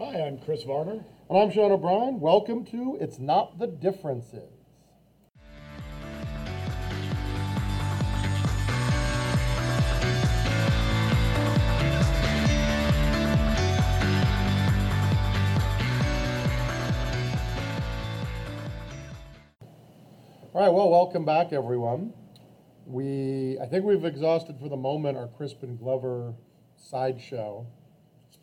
Hi, I'm Chris Varner. And I'm Sean O'Brien. Welcome to It's Not the Differences. All right, well, welcome back, everyone. We, I think we've exhausted for the moment our Crispin Glover sideshow.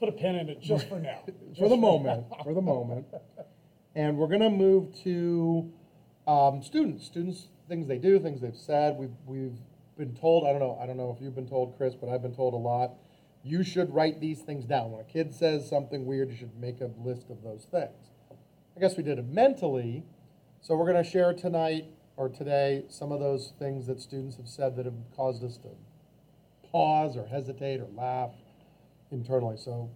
Put a pin in it just for now. for Just the moment, for the moment. And we're going to move to um, students, students, things they do, things they've said. We've, we've been told, I don't know, I don't know if you've been told, Chris, but I've been told a lot. You should write these things down. When a kid says something weird, you should make a list of those things. I guess we did it mentally. So we're going to share tonight or today some of those things that students have said that have caused us to pause or hesitate or laugh internally. So,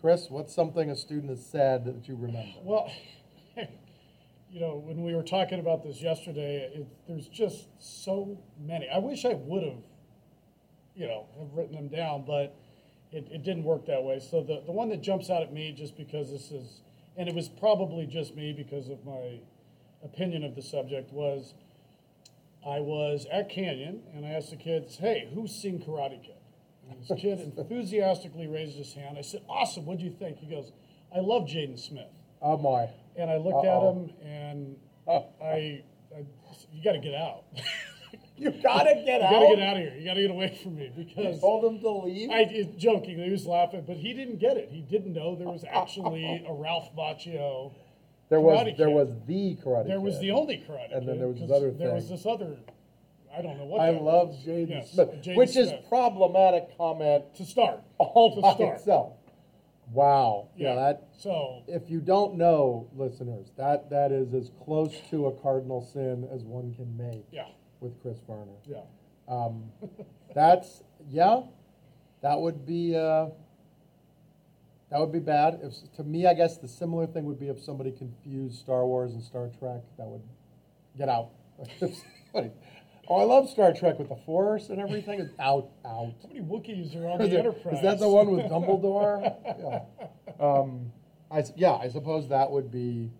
Chris, what's something a student has said that you remember? Well, you know, when we were talking about this yesterday, it, there's just so many. I wish I would have, you know, have written them down, but it, it didn't work that way. So the, the one that jumps out at me, just because this is, and it was probably just me because of my opinion of the subject, was I was at Canyon and I asked the kids, hey, who's seen Karate Kid? And this kid enthusiastically raised his hand. I said, awesome, what do you think? He goes, I love Jaden Smith. Oh my! And I looked Uh-oh. at him and I, I you got to get out. You gotta get You out. got to get out of here. You got to get away from me You because told him to leave. I it, joking. He was laughing, but he didn't get it. He didn't know there was actually a Ralph Macchio. there was there Kid. was the karate. There was the only karate. And then there was this other There was this other. I don't know what. I that love was. Jaden Yes, Smith, Jaden which is problematic comment to start. all to by start. itself. Wow. Yeah. Yeah. that. So If you don't know, listeners, that that is as close to a cardinal sin as one can make yeah, with Chris Varner. yeah. Um, that's yeah, that would be uh, that would be bad. If to me, I guess the similar thing would be if somebody confused Star Wars and Star Trek. That would get out. Oh, I love Star Trek with the Force and everything. It's out, out. How many Wookiees are on the Enterprise? is that the one with Dumbledore? yeah. Um, I yeah, I suppose that would be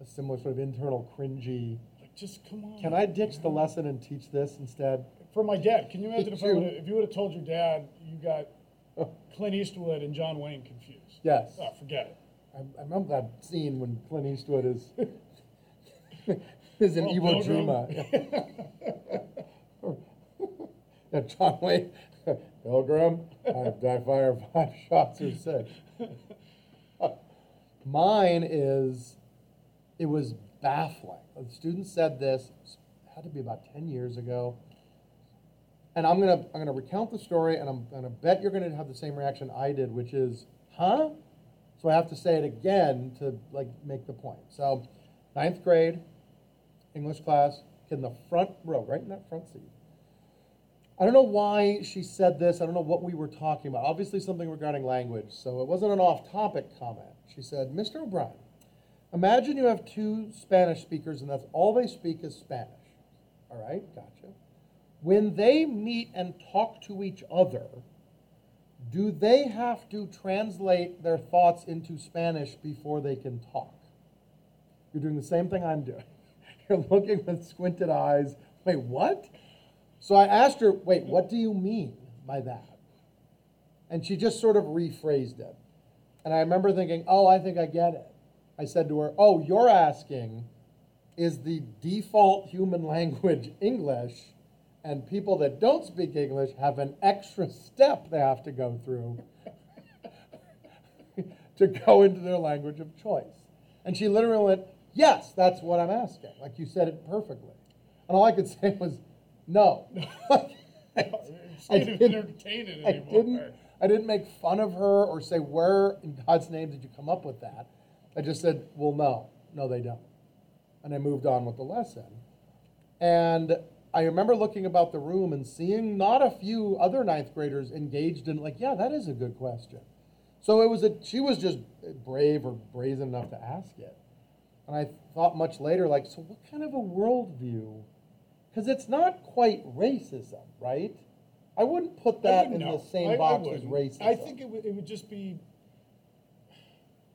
a similar sort of internal cringy. Like, just come on. Can I ditch the lesson and teach this instead? For my dad, can you imagine if, I You- if you would have told your dad you got Clint Eastwood and John Wayne confused? Yes. Oh, forget it. I, I remember that scene when Clint Eastwood is is an oh, evil Iwo Pilgrim. Jima. John Wayne, Pilgrim, I've I fire five shots or six. Mine is, it was baffling. The student said this, had to be about 10 years ago. And I'm gonna, I'm gonna recount the story and I'm gonna bet you're gonna have the same reaction I did, which is, huh? So I have to say it again to like make the point. So, ninth grade, English class, in the front row, right in that front seat. I don't know why she said this. I don't know what we were talking about. Obviously, something regarding language. So it wasn't an off topic comment. She said, Mr. O'Brien, imagine you have two Spanish speakers and that's all they speak is Spanish. All right, gotcha. When they meet and talk to each other, do they have to translate their thoughts into Spanish before they can talk? You're doing the same thing I'm doing. You're looking with squinted eyes. Wait, what? So I asked her, wait, what do you mean by that? And she just sort of rephrased it. And I remember thinking, oh, I think I get it. I said to her, oh, you're asking, is the default human language English? And people that don't speak English have an extra step they have to go through to go into their language of choice. And she literally went, Yes, that's what I'm asking. Like you said it perfectly. And all I could say was, No. I, I didn't- I anymore. didn't I didn't make fun of her or say where in God's name did you come up with that. I just said, Well, no, no, they don't. And I moved on with the lesson. And I remember looking about the room and seeing not a few other ninth graders engaged in, like, yeah, that is a good question. So it was a, she was just brave or brazen enough to ask it. And I thought much later, like, so what kind of a worldview? Because it's not quite racism, right? I wouldn't put that in know. the same I- I box as racism. I think it would, it would just be.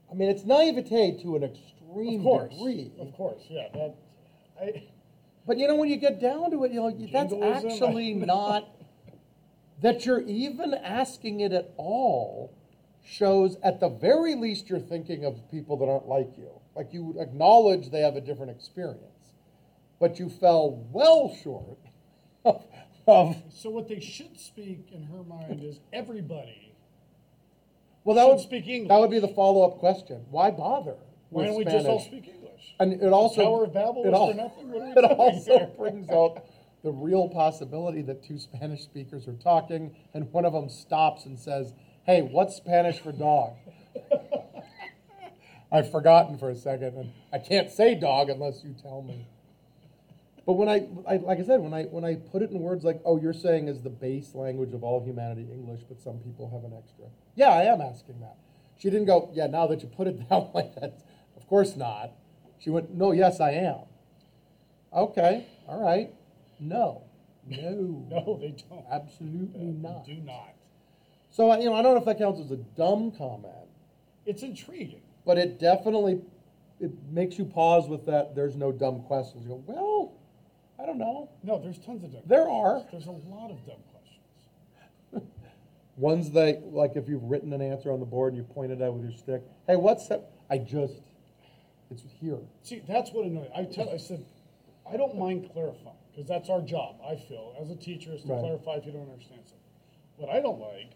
I mean, it's naivete to an extreme Of course, degree. of course, yeah, that, I, But you know, when you get down to it, you know, that's actually not, that you're even asking it at all shows at the very least you're thinking of people that aren't like you. Like you acknowledge they have a different experience. But you fell well short of, of so what they should speak in her mind is everybody. well, that would, speak English. that would be the follow-up question. Why bother Why don't we just all speak English? And it also Tower of Babel it was al- for nothing? What are we It also here? brings out the real possibility that two Spanish speakers are talking, and one of them stops and says, "Hey, what's Spanish for dog?" I've forgotten for a second, and I can't say dog unless you tell me. But when I, I, like I said, when I when I put it in words like, "Oh, you're saying is the base language of all humanity English, but some people have an extra." Yeah, I am asking that. She didn't go, "Yeah, now that you put it that way, that's of course not." She went, "No, yes, I am." Okay, all right. No, no, No, they don't. absolutely They not. Do not. So I- you know, I don't know if that counts as a dumb comment, It's intriguing. But it definitely it makes you pause with that. There's no dumb questions. You go, well, I don't know. No, there's tons of dumb. There are. There's a lot of dumb questions. Ones that, like if you've written an answer on the board and you pointed out with your stick, hey, what's that? I just, it's here. See, that's what annoyed. I tell. I said, I don't mind clarifying because that's our job. I feel as a teacher is to Right. clarify if you don't understand something. What I don't like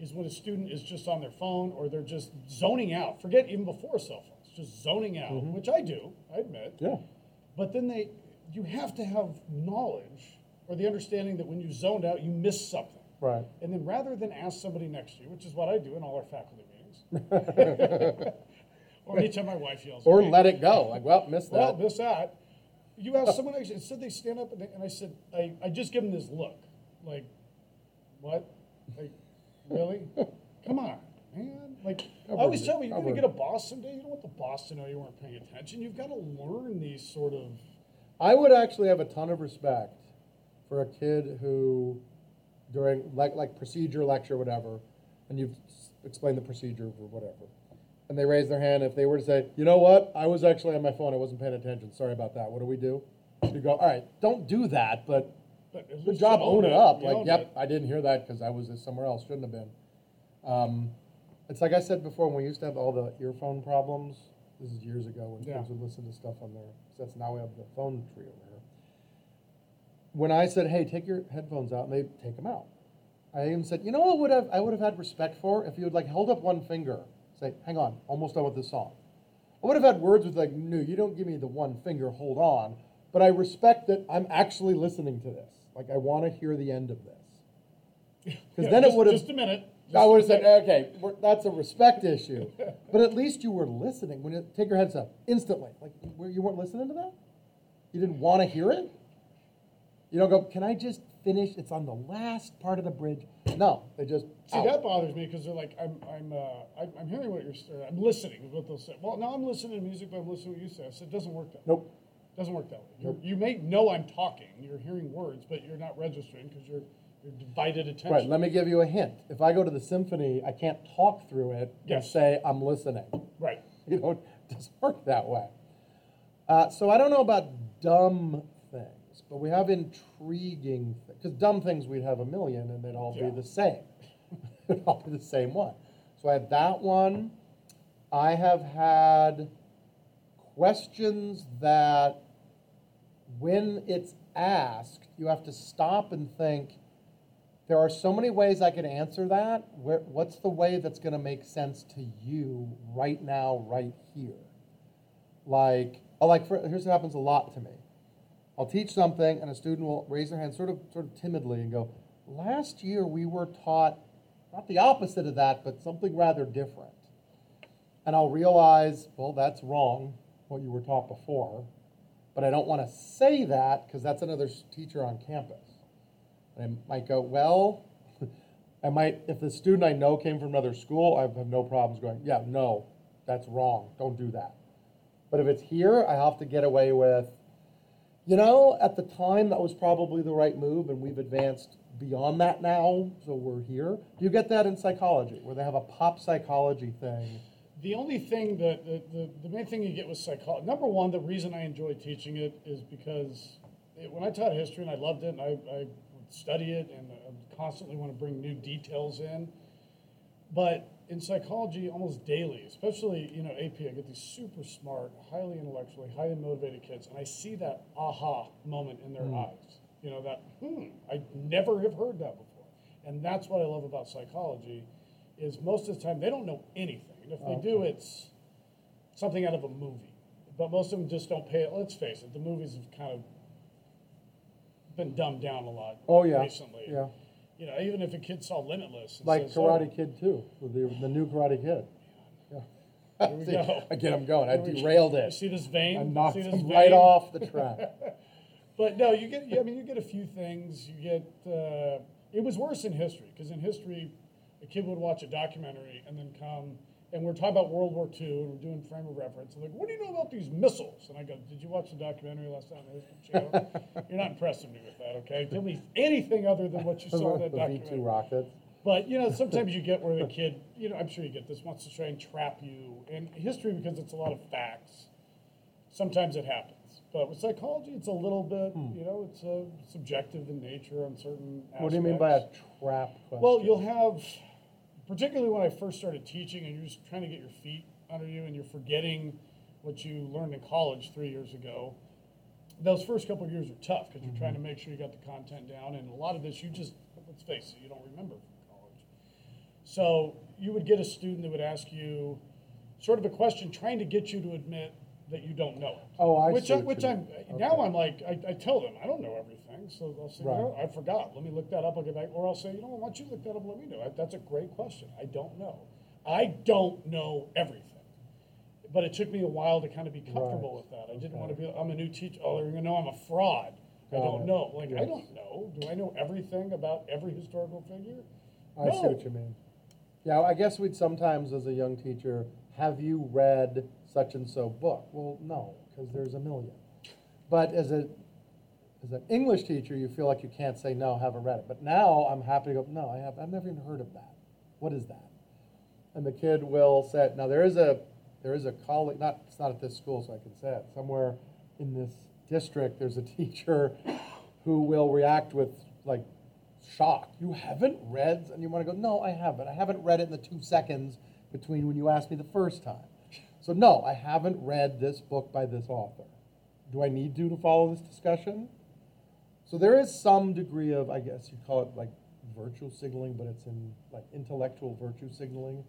is when a student is just on their phone or they're just zoning out. Forget even before cell phones, just zoning out, Mm-hmm. which I do. I admit. Yeah. But then they, you have to have knowledge or the understanding that when you zoned out, you missed something. Right. And then rather than ask somebody next to you, which is what I do in all our faculty meetings, or anytime my wife yells, Or let it go. Like, well, well, that. miss that. You ask someone next, instead they stand up and, they, and I said, I, I just give them this look, like, what? Like, really? Come on, man. Like, I always tell me, you're gonna get a boss someday. You don't want the boss to know you weren't paying attention. You've got to learn these sort of. I would actually have a ton of respect for a kid who, during like like procedure lecture, whatever, and you've explained the procedure or whatever, and they raise their hand. If they were to say, you know what, I was actually on my phone, I wasn't paying attention. Sorry about that. What do we do? You go, all right, don't do that, but But at good least job, you own owned it up. You Like, owned yep, it. I didn't hear that because I was somewhere else. Shouldn't have been. Um, it's like I said before, when we used to have all the earphone problems. This is years ago when Yeah. kids would listen to stuff on their. That's now we have the phone tree over here. When I said, "Hey, take your headphones out," and they take them out. I even said, "You know what would have I would have had respect for if you would like hold up one finger, say, hang on, almost done with this song." I would have had words with like, "No, you don't give me the one finger, hold on." But I respect that I'm actually listening to this. Like, I want to hear the end of this. Because Yeah, then it would have. Just a minute. I would have said, okay, we're, that's a respect issue. But at least you were listening. When you take your heads up, instantly, like you weren't listening to that, you didn't want to hear it. You don't go. Can I just finish? It's on the last part of the bridge. No, they just. See, out. that bothers me because they're like, I'm, I'm, uh, I'm, I'm hearing what you're, saying. I'm listening is what they'll say. Well, now I'm listening to music, but I'm listening to what you say. I said, it doesn't work that. Nope. Doesn't work that way. You're, you may know I'm talking, you're hearing words, but you're not registering because you're, you're divided attention. Right. Let me give you a hint. If I go to the symphony, I can't talk through it and Yes. say I'm listening. Right. You know, it doesn't work that way. Uh, so I don't know about dumb things, but we have intriguing things. Because dumb things, we'd have a million and they'd all Yeah. be the same. they'd all be the same one. So I had that one. I have had questions that, when it's asked, you have to stop and think, there are so many ways I could answer that. What's the way that's going to make sense to you right now, right here? Like, oh, like for, here's what happens a lot to me. I'll teach something, and a student will raise their hand, sort of, sort of timidly, and go, "Last year we were taught not the opposite of that, but something rather different." And I'll realize, well, that's wrong. What you were taught before, but I don't want to say that because that's another teacher on campus. And I might go, well, I might, if the student I know came from another school, I have no problems going, yeah, no, that's wrong. Don't do that. But if it's here, I have to get away with, you know, at the time that was probably the right move, and we've advanced beyond that now, so we're here. You get that in psychology, where they have a pop psychology thing The only thing that, the, the, the main thing you get with psychology, number one, the reason I enjoy teaching it is because it, when I taught history and I loved it and I, I would study it and I constantly want to bring new details in. But in psychology, almost daily, especially, you know, AP, I get these super smart, highly intellectually, highly motivated kids, and I see that aha moment in their eyes. You know, that, hmm, I never have heard that before. And that's what I love about psychology, is most of the time they don't know anything. And if they do, it's something out of a movie. But most of them just don't pay, it. let's face it, the movies have kind of been dumbed down a lot Oh, yeah, recently. yeah. You know, even if a kid saw Limitless. and Like says, "Oh, Karate Kid too, with the, the new Karate Kid. Yeah. Here we See, go. Again, I'm going, I Here we- derailed You it. see this vein? I You knocked see this him right off the track. But no, you get. I mean, you get a few things. You get. Uh, it was worse in history because in history, a kid would watch a documentary and then come, and we're talking about World War II, and we're doing frame of reference. And like, what do you know about these missiles? And I go, Did you watch the documentary last time on the History Channel? You're not impressing me with that, okay? Tell me anything other than what you saw in that The V documentary. two rockets. But you know, sometimes you get where the kid, you know, I'm sure you get this, wants to try and trap you. In history, because it's a lot of facts, sometimes it happens. But with psychology, it's a little bit, you know, it's uh, subjective in nature on certain aspects. Hmm. What do you mean by a trap question? Well, you'll have, particularly when I first started teaching, and you're just trying to get your feet under you, and you're forgetting what you learned in college three years ago. Those first couple of years are tough because you're trying to mm-hmm. make sure you got the content down, and a lot of this you just let's face it, you don't remember from college. So you would get a student that would ask you sort of a question, trying to get you to admit that you don't know it. Oh, I which see I, which I'm mean. now I'm like I, I tell them I don't know everything, so they'll say, Right. "No, I forgot. Let me look that up. I'll get back, or I'll say, you know, why don't you look that up? Let me know. That's a great question. I don't know. I don't know everything, but it took me a while to kind of be comfortable Right. with that. I didn't Okay. want to be. I'm a new teacher. Oh, they're gonna know I'm a fraud. I don't it. know. Like I don't know. Do I know everything about every historical figure? I see what you mean. Yeah, I guess we'd sometimes, as a young teacher, have you read such and so book? Well, no, because there's a million. But as a as an English teacher, you feel like you can't say no, haven't read it. But now I'm happy to go. No, I have. I've never even heard of that. What is that? And the kid will say. Now there is a there is a colleague. Not it's not at this school, so I can say it. Somewhere in this district, there's a teacher who will react with like shock. You haven't read, and you want to go, no, I haven't. I haven't read it in the two seconds between when you asked me the first time. So, no, I haven't read this book by this author. Do I need to to follow this discussion? So, there is some degree of, I guess you call it like virtue signaling, but it's in like intellectual virtue signaling.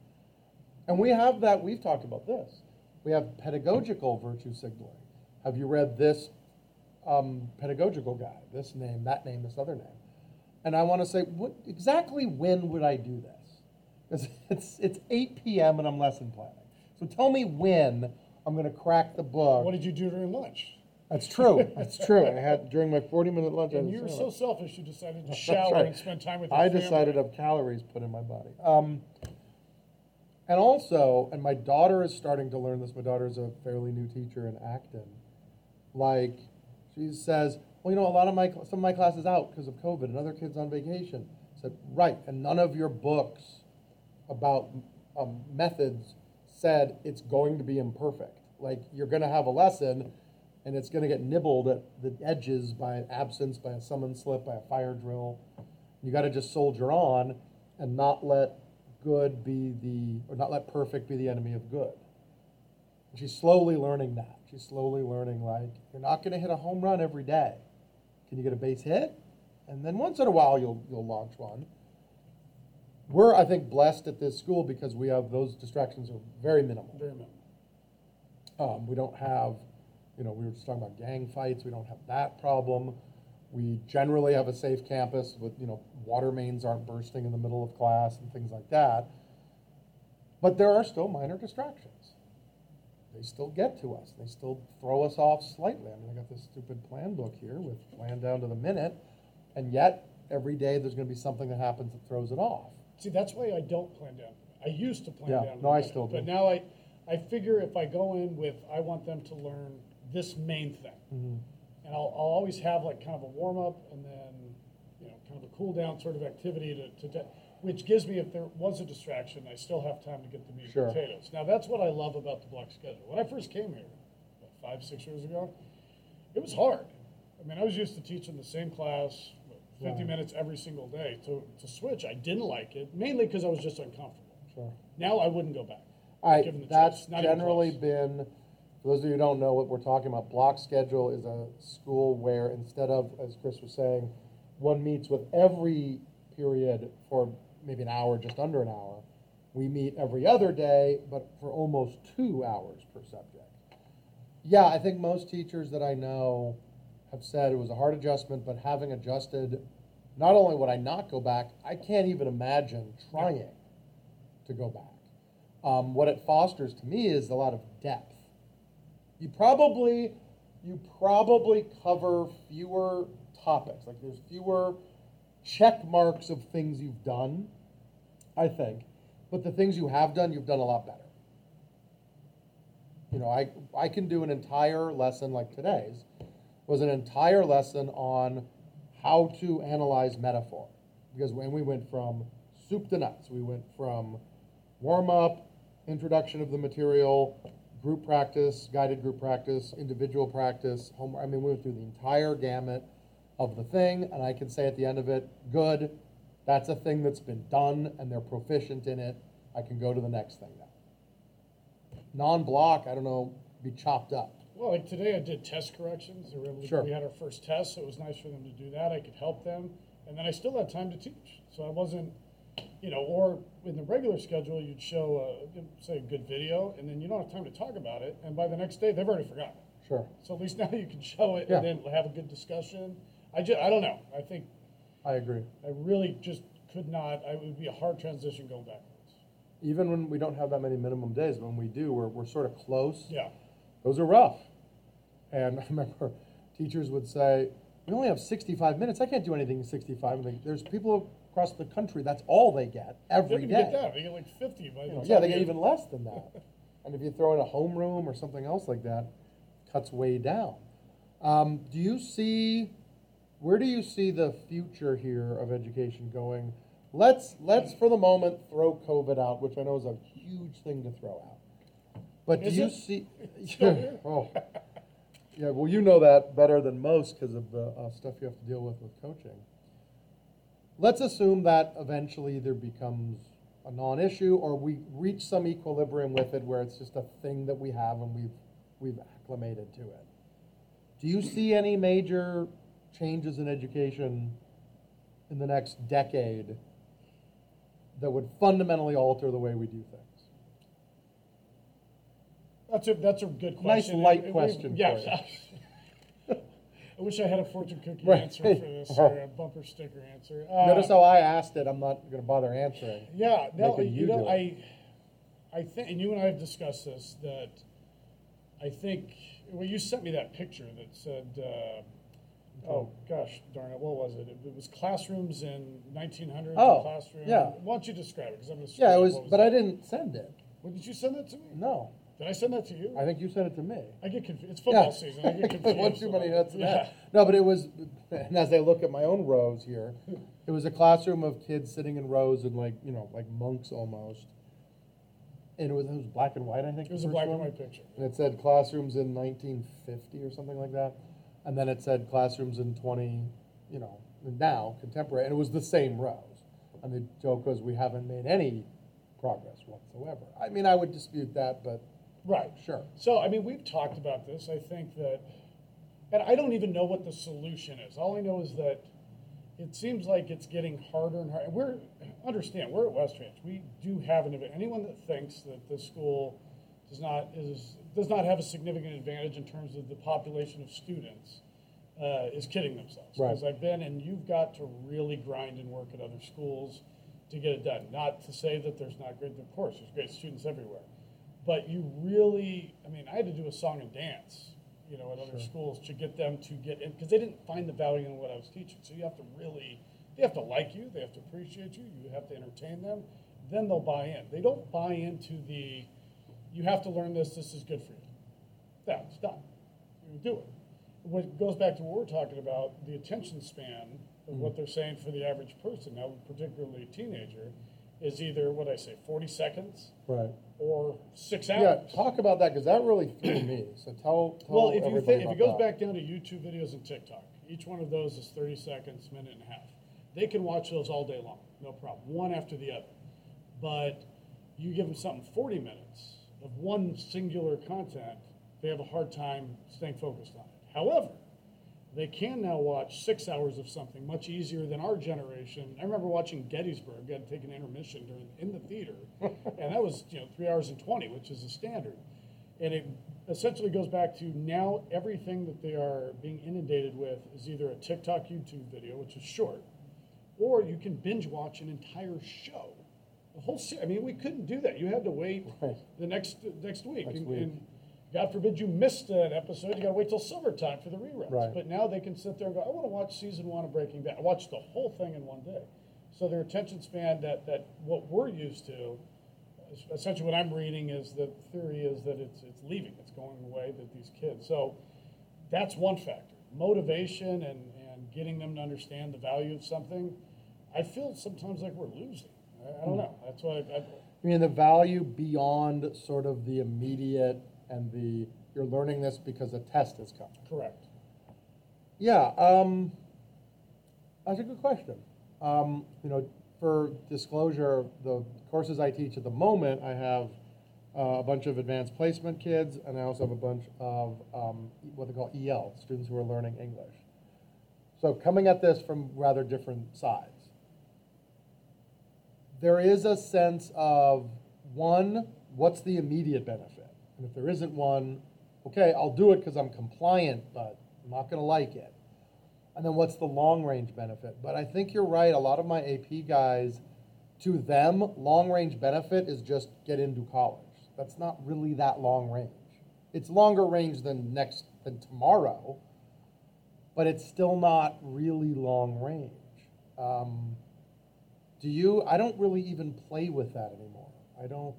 And we have that, we've talked about this. We have pedagogical virtue signaling. Have you read this um, pedagogical guy, this name, that name, this other name? And I want to say, what, exactly when would I do this? Because it's, it's 8 p.m. and I'm lesson planning. So tell me when I'm going to crack the book. What did you do during lunch? That's true. That's true. I had during my 40 minute lunch. I And you were so selfish, you decided to shower right. and spend time with your I family. decided to have calories put in my body. Um, and also, and my daughter is starting to learn this. My daughter is a fairly new teacher in Acton. Like, she says, "Well, you know, a lot of my some of my classes out because of COVID, and other kids on vacation." I said, "Right, and none of your books about um, methods said it's going to be imperfect. Like, you're going to have a lesson." And it's going to get nibbled at the edges by an absence, by a summon slip, by a fire drill. You got to just soldier on and not let good be the, or not let perfect be the enemy of good. And she's slowly learning that. She's slowly learning, like, you're not going to hit a home run every day. Can you get a base hit? And then once in a while, you'll, you'll launch one. We're, I think, blessed at this school because we have those distractions are very minimal. Very minimal. Um, we don't have, you know, we were just talking about gang fights. We don't have that problem. We generally have a safe campus with, you know, water mains aren't bursting in the middle of class and things like that. But there are still minor distractions. They still get to us. They still throw us off slightly. I mean, I got this stupid plan book here with plan down to the minute, and yet every day there's going to be something that happens that throws it off. See, that's why I don't plan down. I used to plan Yeah, down. no, I still do. But now I, I figure if I go in with, I want them to learn this main thing. Mm-hmm. And I'll, I'll always have like kind of a warm up and then, you know, kind of a cool down sort of activity to, to, to- which gives me, if there was a distraction, I still have time to get the meat and potatoes. Now, that's what I love about the block schedule. When I first came here, what, five, six years ago, it was hard. I mean, I was used to teaching the same class, what, fifty Right. minutes every single day. To, to switch, I didn't like it, mainly because I was just uncomfortable. Sure. Now I wouldn't go back. All right, that's not generally been, for those of you who don't know what we're talking about, block schedule is a school where instead of, as Chris was saying, one meets with every period for maybe an hour, just under an hour. We meet every other day, but for almost two hours per subject. Yeah, I think most teachers that I know have said it was a hard adjustment, but having adjusted, not only would I not go back, I can't even imagine trying to go back. Um, what it fosters to me is a lot of depth. You probably, you probably cover fewer topics. Like there's fewer check marks of things you've done, I think. But the things you have done, you've done a lot better. You know, I, I can do an entire lesson like today's, was an entire lesson on how to analyze metaphor. Because when we went from soup to nuts, we went from warm up, introduction of the material, group practice, guided group practice, individual practice, homework. I mean, we went through the entire gamut of the thing, and I can say at the end of it, good, that's a thing that's been done, and they're proficient in it. I can go to the next thing now. Non-block, I don't know, be chopped up. Well, like today I did test corrections. They were able to, Sure. We had our first test, so it was nice for them to do that. I could help them. And then I still had time to teach. So I wasn't, you know, or in the regular schedule, you'd show, a, say, a good video, and then you don't have time to talk about it. And by the next day, they've already forgotten it. Sure. So at least now you can show it Yeah. and then have a good discussion. I just, I don't know. I think I agree. I really just could not, I, it would be a hard transition going backwards. Even when we don't have that many minimum days, when we do, we're, we're sort of close. Yeah. Those are rough. And I remember teachers would say, we only have 65 minutes. I can't do anything in 65. I'm like, There's people across the country, that's all they get They every don't day. get that. They get like 50 by the You know, time yeah, they you- get even less than that. and if you throw in a homeroom or something else like that, cuts way down. Um, do you see, where do you see the future here of education going? Let's, let's for the moment throw COVID out, which I know is a huge thing to throw out. But do Is you it? see? It's still here? oh, yeah. Well, you know that better than most because of the uh, stuff you have to deal with with coaching. Let's assume that eventually either becomes a non-issue or we reach some equilibrium with it where it's just a thing that we have and we've we've acclimated to it. Do you see any major changes in education in the next decade that would fundamentally alter the way we do things? That's a, that's a good question. Nice question. light And we- question for I wish I had a fortune cookie Right. answer for this, or a bumper sticker answer. Uh, Notice how I asked it. I'm not going to bother answering. Yeah, no, Making you you know, it. I, I think, and you and I have discussed this, that I think, well, you sent me that picture that said, uh, oh, gosh, darn it, what was it? It was classrooms in nineteen hundreds, Oh, classroom. yeah. Why don't you describe it, because I'm gonna. Yeah, it was, what but I didn't send it. Well, did you send that to me? No, Did I send that to you? I think you sent it to me. I get confused, it's football Yeah. season, I get confused. One too many of Yeah. that. No, but it was, and as I look at my own rows here, it was a classroom of kids sitting in rows and like, you know, like monks almost. And it was, it was black and white, I think. It was a first black and one. white picture. And it said classrooms in nineteen fifty or something like that. And then it said classrooms in twenty, you know, now, contemporary, and it was the same rows. And the joke was, we haven't made any progress whatsoever. I mean, I would dispute that, but Right. sure. So, I mean, we've talked about this. I think that, and I don't even know what the solution is. All I know is that it seems like it's getting harder and harder. We're, understand, we're at West Ranch. We do have an, adva- anyone that thinks that this school does not, is, does not have a significant advantage in terms of the population of students, uh, is kidding themselves. Right. Because I've been, and you've got to really grind and work at other schools to get it done. Not to say that there's not great, of course, there's great students everywhere. But you really, I mean, I had to do a song and dance, you know, at other Sure. schools to get them to get in, because they didn't find the value in what I was teaching. So you have to really, they have to like you, they have to appreciate you, you have to entertain them, then they'll buy in. They don't buy into the, you have to learn this, this is good for you. That's done. You do it. What goes back to what we're talking about, the attention span of what mm. they're saying for the average person, now particularly a teenager, is either, what I say, forty seconds Right. Or six hours. Yeah, talk about that, because that really threw me, so tell, tell Well, if you think, if it goes that. back down to YouTube videos and TikTok, each one of those is thirty seconds, minute and a half. They can watch those all day long, no problem, one after the other. But you give them something forty minutes of one singular content, they have a hard time staying focused on it. However, they can now watch six hours of something much easier than our generation. I remember watching Gettysburg, I had to take an intermission during, in the theater, and that was, you know, three hours and twenty, which is the standard. And it essentially goes back to now everything that they are being inundated with is either a TikTok, YouTube video, which is short, or you can binge watch an entire show. The whole, I mean, we couldn't do that. You had to wait Right. the next, next week. Next And- week. and God forbid you missed an episode, you gotta wait till silver time for the reruns. Right. But now they can sit there and go, I wanna watch season one of Breaking Bad. I watched the whole thing in one day. So their attention span that, that what we're used to, essentially what I'm reading is the theory is that it's, it's leaving, it's going away, that these kids. So that's one factor. Motivation and, and getting them to understand the value of something. I feel sometimes like we're losing. I, I don't hmm. know. That's why I, I, I mean, the value beyond sort of the immediate and the, you're learning this because a test has come. correct. Yeah, um, that's a good question. Um, you know, for disclosure, the courses I teach at the moment, I have uh, a bunch of advanced placement kids, and I also have a bunch of um, what they call EL, students who are learning English. So coming at this from rather different sides. There is a sense of, one, what's the immediate benefit? And if there isn't one, okay, I'll do it because I'm compliant, but I'm not going to like it. And then what's the long range benefit? But I think you're right. A lot of my AP guys, to them, long range benefit is just get into college. That's not really that long range. It's longer range than next than tomorrow, but it's still not really long range. Um, do you? I don't really even play with that anymore. I don't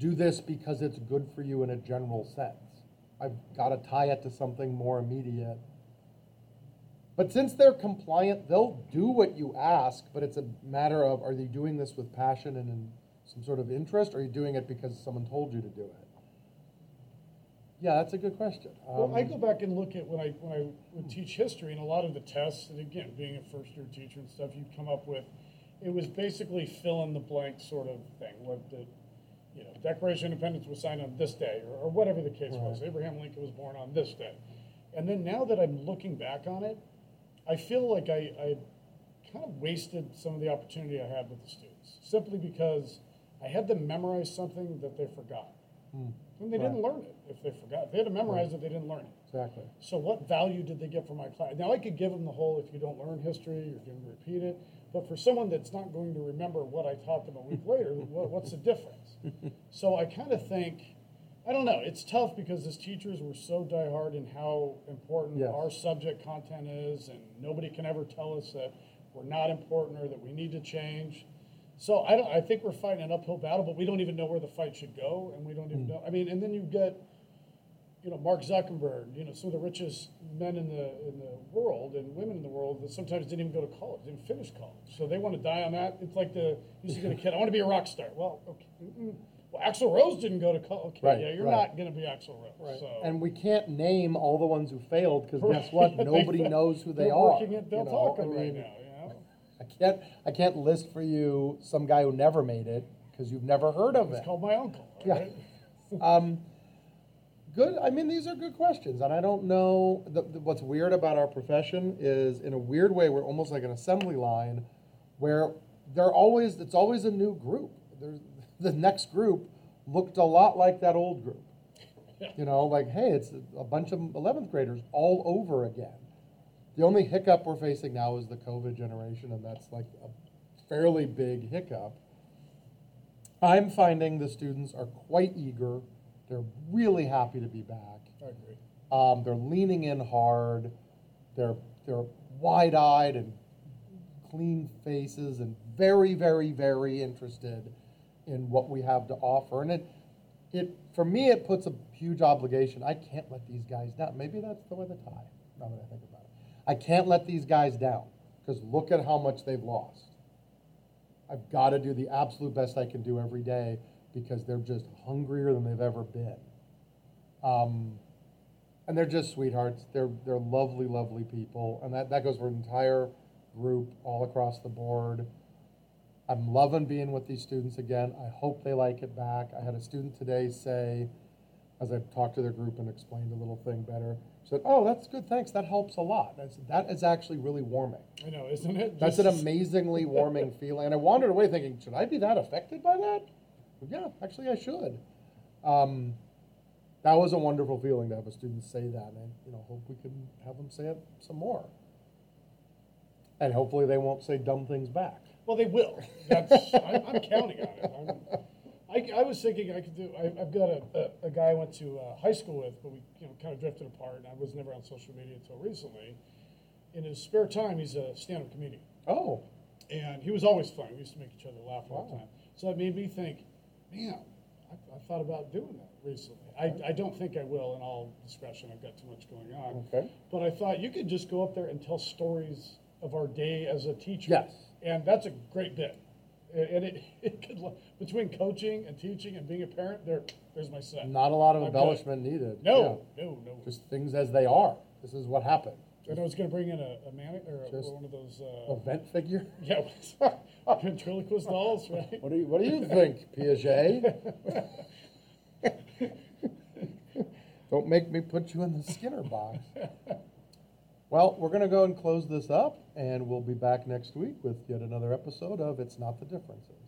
do this because it's good for you in a general sense. I've got to tie it to something more immediate. But since they're compliant, they'll do what you ask, but it's a matter of are they doing this with passion and in some sort of interest, or are you doing it because someone told you to do it? Yeah, that's a good question. Well, I Um, go back and look at when I, when I would teach history and a lot of the tests, and again, being a first year teacher and stuff, you'd come up with, it was basically fill in the blank sort of thing, what the, you know, Declaration of Independence was signed on this day, or, or whatever the case was, Abraham Lincoln was born on this day. And then now that I'm looking back on it, I feel like I, I kind of wasted some of the opportunity I had with the students, simply because I had them memorize something that they forgot. Hmm. And they Right. didn't learn it if they forgot. If they had to memorize it, they didn't learn it. Exactly. So what value did they get from my class? Now I could give them the whole, if you don't learn history, you're going to repeat it. But for someone that's not going to remember what I taught them a week later, what, what's the difference? So I kind of think, I don't know, it's tough because as teachers, we're so diehard in how important Yes. our subject content is, and nobody can ever tell us that we're not important or that we need to change. So I don't, I think we're fighting an uphill battle, but we don't even know where the fight should go, and we don't even hmm. know, I mean, and then you get, you know, Mark Zuckerberg, you know, some of the richest men in the in the world and women in the world that sometimes didn't even go to college, didn't finish college, so they want to die on that. It's like the you get a kid, I want to be a rock star. Well, okay, mm-mm. well, Axl Rose didn't go to college. Okay, Right, yeah, you're right. not going to be Axl Rose. Right. So. And we can't name all the ones who failed because guess Right. what? Nobody knows who they they're are. working at Del you know? Taco I right mean, now. You know, I can't. I can't list for you some guy who never made it because you've never heard of it's it. called my uncle. Yeah. Um, good. I mean, these are good questions, and I don't know. The, the, what's weird about our profession is, in a weird way, we're almost like an assembly line, where they're always. It's always a new group. There's the next group looked a lot like that old group. You know, like hey, it's a bunch of eleventh graders all over again. The only hiccup we're facing now is the COVID generation, and that's like a fairly big hiccup. I'm finding the students are quite eager. They're really happy to be back. I agree. Um, they're leaning in hard. They're they're wide-eyed and clean faces and very, very, very interested in what we have to offer. And it it for me it puts a huge obligation. I can't let these guys down. Maybe that's the way the tie. Now that I think about it, I can't let these guys down because look at how much they've lost. I've got to do the absolute best I can do every day because they're just hungrier than they've ever been. Um, and they're just sweethearts. They're they're lovely, lovely people, and that, that goes for an entire group all across the board. I'm loving being with these students again. I hope they like it back. I had a student today say, as I talked to their group and explained a little thing better, said, "Oh, that's good. Thanks. That helps a lot." I said, "That is actually really warming." I know, isn't it? That's an amazingly warming feeling. And I wandered away thinking, should I be that affected by that? Yeah, actually, I should. Um, that was a wonderful feeling to have a student say that, and I, you know, hope we can have them say it some more. And hopefully, they won't say dumb things back. Well, they will. That's, I'm, I'm counting on it. I'm- I, I was thinking I could do, I, I've got a, a, a guy I went to, uh, high school with, but we, you know, kind of drifted apart, and I was never on social media until recently. In his spare time, he's a stand-up comedian. Oh, And he was always fun. We used to make each other laugh all the Wow. time. So that made me think, man, I, I thought about doing that recently. I, I don't think I will in all discretion. I've got too much going on. Okay. But I thought you could just go up there and tell stories of our day as a teacher. Yes. And that's a great bit. And it, it could, between coaching and teaching and being a parent, there, there's my set. not a lot of embellishment needed. No, no, no. Just things as they are. This is what happened. And I was gonna bring in a, a manic, or a- Just one of those, uh, Event figure. yeah, ventriloquist dolls, right? What do you, what do you think, Piaget? Don't make me put you in the Skinner box. Well, we're gonna go and close this up, and we'll be back next week with yet another episode of It's Not the Differences.